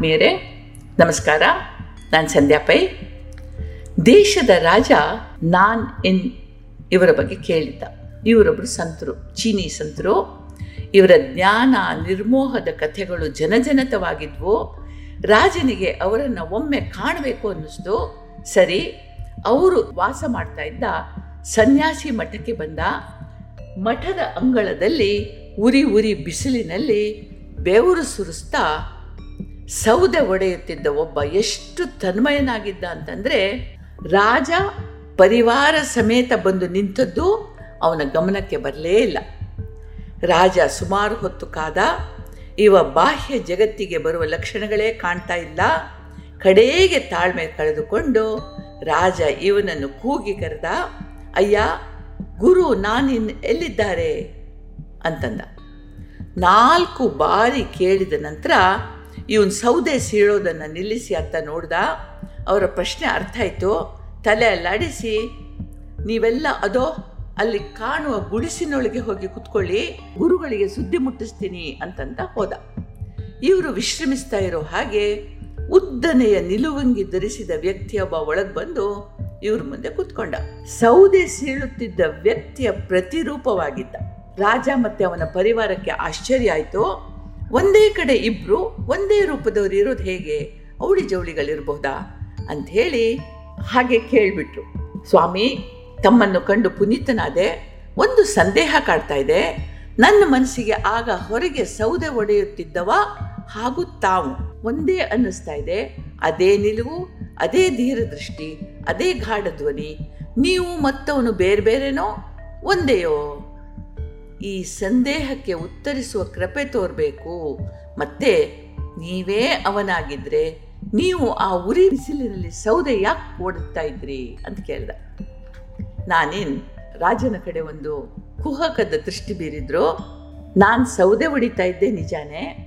ಆತ್ಮೀಯರೇ, ನಮಸ್ಕಾರ. ನಾನು ಸಂಧ್ಯಾ ಪೈ. ದೇಶದ ರಾಜ ನಾನ್ ಇನ್ ಇವರ ಬಗ್ಗೆ ಕೇಳಿದ್ದ. ಇವರೊಬ್ಬರು ಸಂತರು, ಚೀನಿ ಸಂತರು. ಇವರ ಜ್ಞಾನ, ನಿರ್ಮೋಹದ ಕಥೆಗಳು ಜನಜನತವಾಗಿದ್ವು. ರಾಜನಿಗೆ ಅವರನ್ನು ಒಮ್ಮೆ ಕಾಣಬೇಕು ಅನ್ನಿಸ್ತು. ಸರಿ, ಅವರು ವಾಸ ಮಾಡ್ತಾ ಇದ್ದ ಸನ್ಯಾಸಿ ಮಠಕ್ಕೆ ಬಂದ. ಮಠದ ಅಂಗಳದಲ್ಲಿ ಉರಿ ಉರಿ ಬಿಸಿಲಿನಲ್ಲಿ ಬೆವರು ಸುರಿಸ್ತಾ ಸೌದೆ ಒಡೆಯುತ್ತಿದ್ದ ಒಬ್ಬ ಎಷ್ಟು ತನ್ಮಯನಾಗಿದ್ದ ಅಂತಂದರೆ ರಾಜ ಪರಿವಾರ ಸಮೇತ ಬಂದು ನಿಂತದ್ದು ಅವನ ಗಮನಕ್ಕೆ ಬರಲೇ ಇಲ್ಲ. ರಾಜ ಸುಮಾರು ಹೊತ್ತು ಕಾದ ಇವ ಬಾಹ್ಯ ಜಗತ್ತಿಗೆ ಬರುವ ಲಕ್ಷಣಗಳೇ ಕಾಣ್ತಾ ಇಲ್ಲ. ಕಡೆಗೆ ತಾಳ್ಮೆ ಕಳೆದುಕೊಂಡು ರಾಜ ಇವನನ್ನು ಕೂಗಿ ಕರೆದ, ಅಯ್ಯ, ಗುರು ನಾನಿನ್ ಎಲ್ಲಿದ್ದಾರೆ? ಅಂತಂದ. ನಾಲ್ಕು ಬಾರಿ ಕೇಳಿದ ನಂತರ ಇವನು ಸೌದೆ ಸೀಳೋದನ್ನು ನಿಲ್ಲಿಸಿ ಅಂತ ನೋಡ್ದ, ಅವರ ಪ್ರಶ್ನೆ ಅರ್ಥ ಆಯಿತು. ತಲೆ ಅಲ್ಲಾಡಿಸಿ, ನೀವೆಲ್ಲ ಅದೋ ಅಲ್ಲಿ ಕಾಣುವ ಗುಡಿಸಿನೊಳಗೆ ಹೋಗಿ ಕುತ್ಕೊಳ್ಳಿ, ಗುರುಗಳಿಗೆ ಸುದ್ದಿ ಮುಟ್ಟಿಸ್ತೀನಿ ಅಂತಂತ ಹೋದ. ಇವರು ವಿಶ್ರಮಿಸ್ತಾ ಇರೋ ಹಾಗೆ ಉದ್ದನೆಯ ನಿಲುವಂಗಿ ಧರಿಸಿದ ವ್ಯಕ್ತಿಯೊಬ್ಬ ಒಳಗೆ ಬಂದು ಇವ್ರ ಮುಂದೆ ಕುತ್ಕೊಂಡ. ಸೌದೆ ಸೀಳುತ್ತಿದ್ದ ವ್ಯಕ್ತಿಯ ಪ್ರತಿರೂಪವಾಗಿದ್ದ. ರಾಜ ಮತ್ತೆ ಅವನ ಪರಿವಾರಕ್ಕೆ ಆಶ್ಚರ್ಯ ಆಯಿತು. ಒಂದೇ ಕಡೆ ಇಬ್ರು ಒಂದೇ ರೂಪದವ್ರು ಇರೋದು ಹೇಗೆ? ಅವಳಿ ಜವಳಿಗಳಿರಬಹುದಾ ಅಂತ ಹೇಳಿ ಹಾಗೆ ಕೇಳಿಬಿಟ್ರು. ಸ್ವಾಮಿ, ತಮ್ಮನ್ನು ಕಂಡು ಪುನೀತನಾದೆ, ಒಂದು ಸಂದೇಹ ಕಾಡ್ತಾ ಇದೆ. ನನ್ನ ಮನಸ್ಸಿಗೆ ಆಗ ಹೊರಗೆ ಸೌದೆ ಒಡೆಯುತ್ತಿದ್ದವ ಹಾಗೂ ತಾವು. ಒಂದೇ ಅನ್ನಿಸ್ತಾ ಇದೆ. ಅದೇ ನಿಲುವು, ಅದೇ ಧೀರದೃಷ್ಟಿ, ಅದೇ ಗಾಢ ಧ್ವನಿ ನೀವು ಮತ್ತವನು ಬೇರೆ ಬೇರೆನೋ? ಒಂದೇಯೋ? ಈ ಸಂದೇಹಕ್ಕೆ ಉತ್ತರಿಸುವ ಕೃಪೆ ತೋರಬೇಕು. ಮತ್ತೆ ನೀವೇ ಅವನಾಗಿದ್ರೆ ನೀವು ಆ ಉರಿ ಬಿಸಿಲಿನಲ್ಲಿ ಸೌದೆ ಯಾಕೆ ಓಡುತ್ತಾ ಇದ್ರಿ ಅಂತ ಕೇಳ್ದ. ನಾನೇನು ರಾಜನ ಕಡೆ ಒಂದು ಕುಹಕದ ದೃಷ್ಟಿ ಬೀರಿದ್ರು ನಾನು ಸೌದೆ ಹೊಡಿತಾ ಇದ್ದೆ ನಿಜಾನೇ.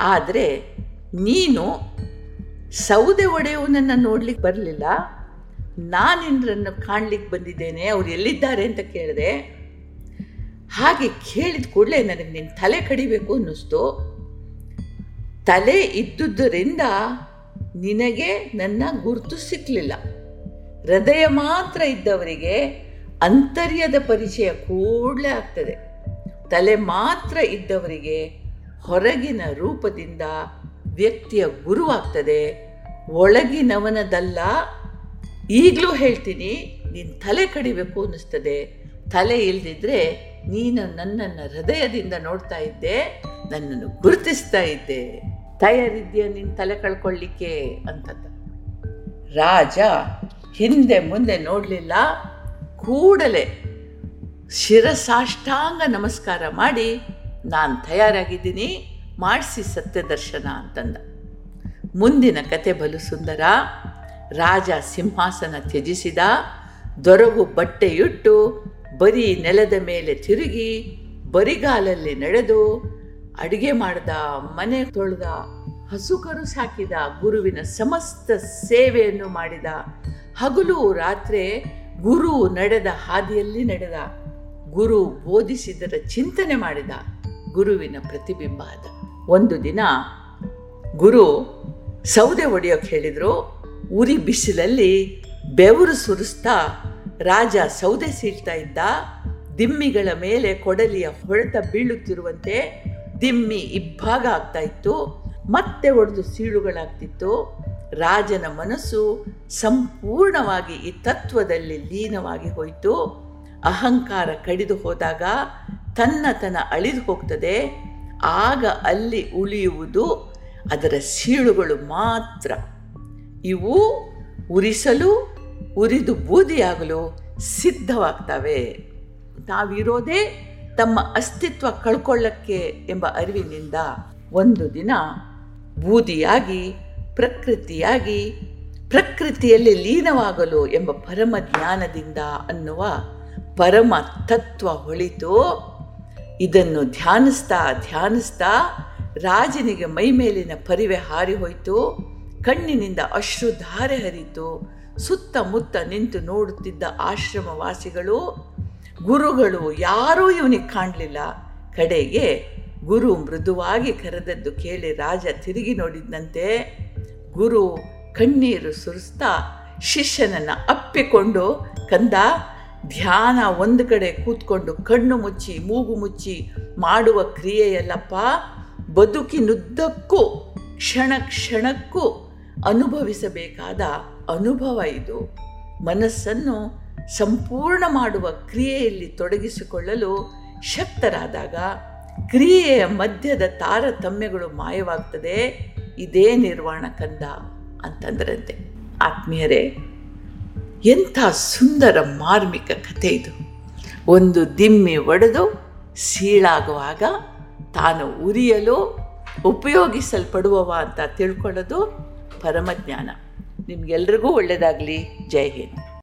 ಆದರೆ ನೀನು ಸೌದೆ ಒಡೆಯುವನನ್ನು ನೋಡ್ಲಿಕ್ಕೆ ಬರಲಿಲ್ಲ. ನಾನಿನ್ರನ್ನು ಕಾಣ್ಲಿಕ್ಕೆ ಬಂದಿದ್ದೇನೆ, ಅವ್ರು ಎಲ್ಲಿದ್ದಾರೆ ಅಂತ ಕೇಳಿದೆ. ಹಾಗೆ ಕೇಳಿದ ಕೂಡಲೇ ನನಗೆ ನಿನ್ನ ತಲೆ ಕಡಿಬೇಕು ಅನ್ನಿಸ್ತು. ತಲೆ ಇದ್ದುದರಿಂದ ನಿನಗೆ ನನ್ನ ಗುರುತು ಸಿಕ್ಕಲಿಲ್ಲ ಹೃದಯ ಮಾತ್ರ ಇದ್ದವರಿಗೆ ಅಂತರ್ಯದ ಪರಿಚಯ ಕೂಡಲೇ ಆಗ್ತದೆ. ತಲೆ ಮಾತ್ರ ಇದ್ದವರಿಗೆ ಹೊರಗಿನ ರೂಪದಿಂದ ವ್ಯಕ್ತಿಯ ಗುರುವಾಗ್ತದೆ ಒಳಗಿನವನದಲ್ಲ. ಈಗಲೂ ಹೇಳ್ತೀನಿ ನಿನ್ನ ತಲೆ ಕಡಿಬೇಕು ಅನ್ನಿಸ್ತದೆ. ತಲೆ ಇಲ್ದಿದ್ರೆ ನೀನು ನನ್ನನ್ನು ಹೃದಯದಿಂದ ನೋಡ್ತಾ ಇದ್ದೆ, ನನ್ನನ್ನು ಗುರುತಿಸ್ತಾ ಇದ್ದೆ. ತಯಾರಿದ್ಯಾ ನಿನ್ನ ತಲೆ ಕಳ್ಕೊಳ್ಳಿಕ್ಕೆ ಅಂತಂದ. ರಾಜ ಹಿಂದೆ ಮುಂದೆ ನೋಡಲಿಲ್ಲ, ಕೂಡಲೇ ಶಿರಸಾಷ್ಟಾಂಗ ನಮಸ್ಕಾರ ಮಾಡಿ, ನಾನು ತಯಾರಾಗಿದ್ದೀನಿ, ಮಾಡಿಸಿ ಸತ್ಯ ದರ್ಶನ ಅಂತಂದ. ಮುಂದಿನ ಕತೆ ಬಲು ಸುಂದರ. ರಾಜ ಸಿಂಹಾಸನ ತ್ಯಜಿಸಿದ, ದೊರಗು ಬಟ್ಟೆಯುಟ್ಟು ಬರೀ ನೆಲದ ಮೇಲೆ ತಿರುಗಿ ಬರಿಗಾಲಲ್ಲಿ ನಡೆದು ಅಡುಗೆ ಮಾಡ್ದ, ಮನೆ ತೊಳೆದ ಹಸುಕರು ಸಾಕಿದ, ಗುರುವಿನ ಸಮಸ್ತ ಸೇವೆಯನ್ನು ಮಾಡಿದ, ಹಗಲು ರಾತ್ರಿ ಗುರು ನಡೆದ ಹಾದಿಯಲ್ಲಿ ನಡೆದ, ಗುರು ಬೋಧಿಸಿದರ ಚಿಂತನೆ ಮಾಡಿದ, ಗುರುವಿನ ಪ್ರತಿಬಿಂಬ ಆದ ಒಂದು ದಿನ ಗುರು ಸೌದೆ ಒಡೆಯೋಕೆ ಹೇಳಿದರು, ಉರಿ ಬಿಸಿಲಲ್ಲಿ ಬೆವರು ಸುರಿಸ್ತಾ ರಾಜ ಸೌದೆ ಸೀಳ್ತಾ ಇದ್ದ. ದಿಮ್ಮಿಗಳ ಮೇಲೆ ಕೊಡಲಿಯ ಹೊಡೆತ ಬೀಳುತ್ತಿರುವಂತೆ ದಿಮ್ಮಿ ಇಬ್ಬಾಗ ಆಗ್ತಾ ಇತ್ತು. ಮತ್ತೆ ಒಡೆದು ಸೀಳುಗಳಾಗ್ತಿತ್ತು. ರಾಜನ ಮನಸ್ಸು ಸಂಪೂರ್ಣವಾಗಿ ಈ ತತ್ವದಲ್ಲಿ ಲೀನವಾಗಿ ಹೋಯಿತು. ಅಹಂಕಾರ ಕಡಿದು ಹೋದಾಗ ತನ್ನತನ ಅಳಿದು ಹೋಗ್ತದೆ. ಆಗ ಅಲ್ಲಿ ಉಳಿಯುವುದು ಅದರ ಸೀಳುಗಳು ಮಾತ್ರ. ಇವು ಉರಿಸಲು ಉರಿದು ಬೂದಿಯಾಗಲು ಸಿದ್ಧವಾಗ್ತವೆ. ತಾವಿರೋದೇ ತಮ್ಮ ಅಸ್ತಿತ್ವ ಕಳ್ಕೊಳ್ಳಕ್ಕೆ ಎಂಬ ಅರಿವಿನಿಂದ ಒಂದು ದಿನ ಬೂದಿಯಾಗಿ, ಪ್ರಕೃತಿಯಾಗಿ, ಪ್ರಕೃತಿಯಲ್ಲಿ ಲೀನವಾಗಲು ಎಂಬ ಪರಮ ಜ್ಞಾನದಿಂದ ಅನ್ನುವ ಪರಮ ತತ್ವ ಹೊಳಿತು, ಇದನ್ನು ಧ್ಯಾನಿಸ್ತಾ ಧ್ಯಾನಿಸ್ತಾ ರಾಜನಿಗೆ ಮೈಮೇಲಿನ ಪರಿವೆ ಹಾರಿ ಹೋಯಿತು, ಕಣ್ಣಿನಿಂದ ಅಶ್ರುಧಾರೆ ಹರಿತು ಸುತ್ತಮುತ್ತ ನಿಂತು ನೋಡುತ್ತಿದ್ದ ಆಶ್ರಮವಾಸಿಗಳು, ಗುರುಗಳು ಯಾರೂ ಇವನಿಗೆ ಕಾಣಲಿಲ್ಲ. ಕಡೆಗೆ ಗುರು ಮೃದುವಾಗಿ ಕರೆದದ್ದು ಕೇಳಿ ರಾಜ ತಿರುಗಿ ನೋಡಿದಂತೆ ಗುರು ಕಣ್ಣೀರು ಸುರಿಸ್ತಾ ಶಿಷ್ಯನನ್ನು ಅಪ್ಪಿಕೊಂಡು, ಕಂದ, ಧ್ಯಾನ ಒಂದು ಕಡೆ ಕೂತ್ಕೊಂಡು ಕಣ್ಣು ಮುಚ್ಚಿ, ಮೂಗು ಮುಚ್ಚಿ ಮಾಡುವ ಕ್ರಿಯೆಯಲ್ಲಪ್ಪ. ಬದುಕಿನುದ್ದಕ್ಕೂ, ಕ್ಷಣ ಕ್ಷಣಕ್ಕೂ ಅನುಭವಿಸಬೇಕಾದ ಅನುಭವ ಇದು. ಮನಸ್ಸನ್ನು ಸಂಪೂರ್ಣ ಮಾಡುವ ಕ್ರಿಯೆಯಲ್ಲಿ ತೊಡಗಿಸಿಕೊಳ್ಳಲು ಶಕ್ತರಾದಾಗ ಕ್ರಿಯೆಯ ಮಧ್ಯದ ತಾರತಮ್ಯಗಳು ಮಾಯವಾಗ್ತದೆ. ಇದೇ ನಿರ್ವಾಣ ಕಂದ ಅಂತಂದ್ರಂತೆ. ಆತ್ಮೀಯರೇ, ಎಂಥ ಸುಂದರ ಮಾರ್ಮಿಕ ಕಥೆ ಇದು. ಒಂದು ದಿಮ್ಮಿ ಒಡೆದು ಸೀಳಾಗುವಾಗ ತಾನು ಉರಿಯಲು ಉಪಯೋಗಿಸಲ್ಪಡುವವ ಅಂತ ತಿಳ್ಕೊಳ್ಳೋದು ಪರಮಜ್ಞಾನ. ನಿಮಗೆಲ್ರಿಗೂ ಒಳ್ಳೆಯದಾಗಲಿ ಜೈ ಹಿಂದ್.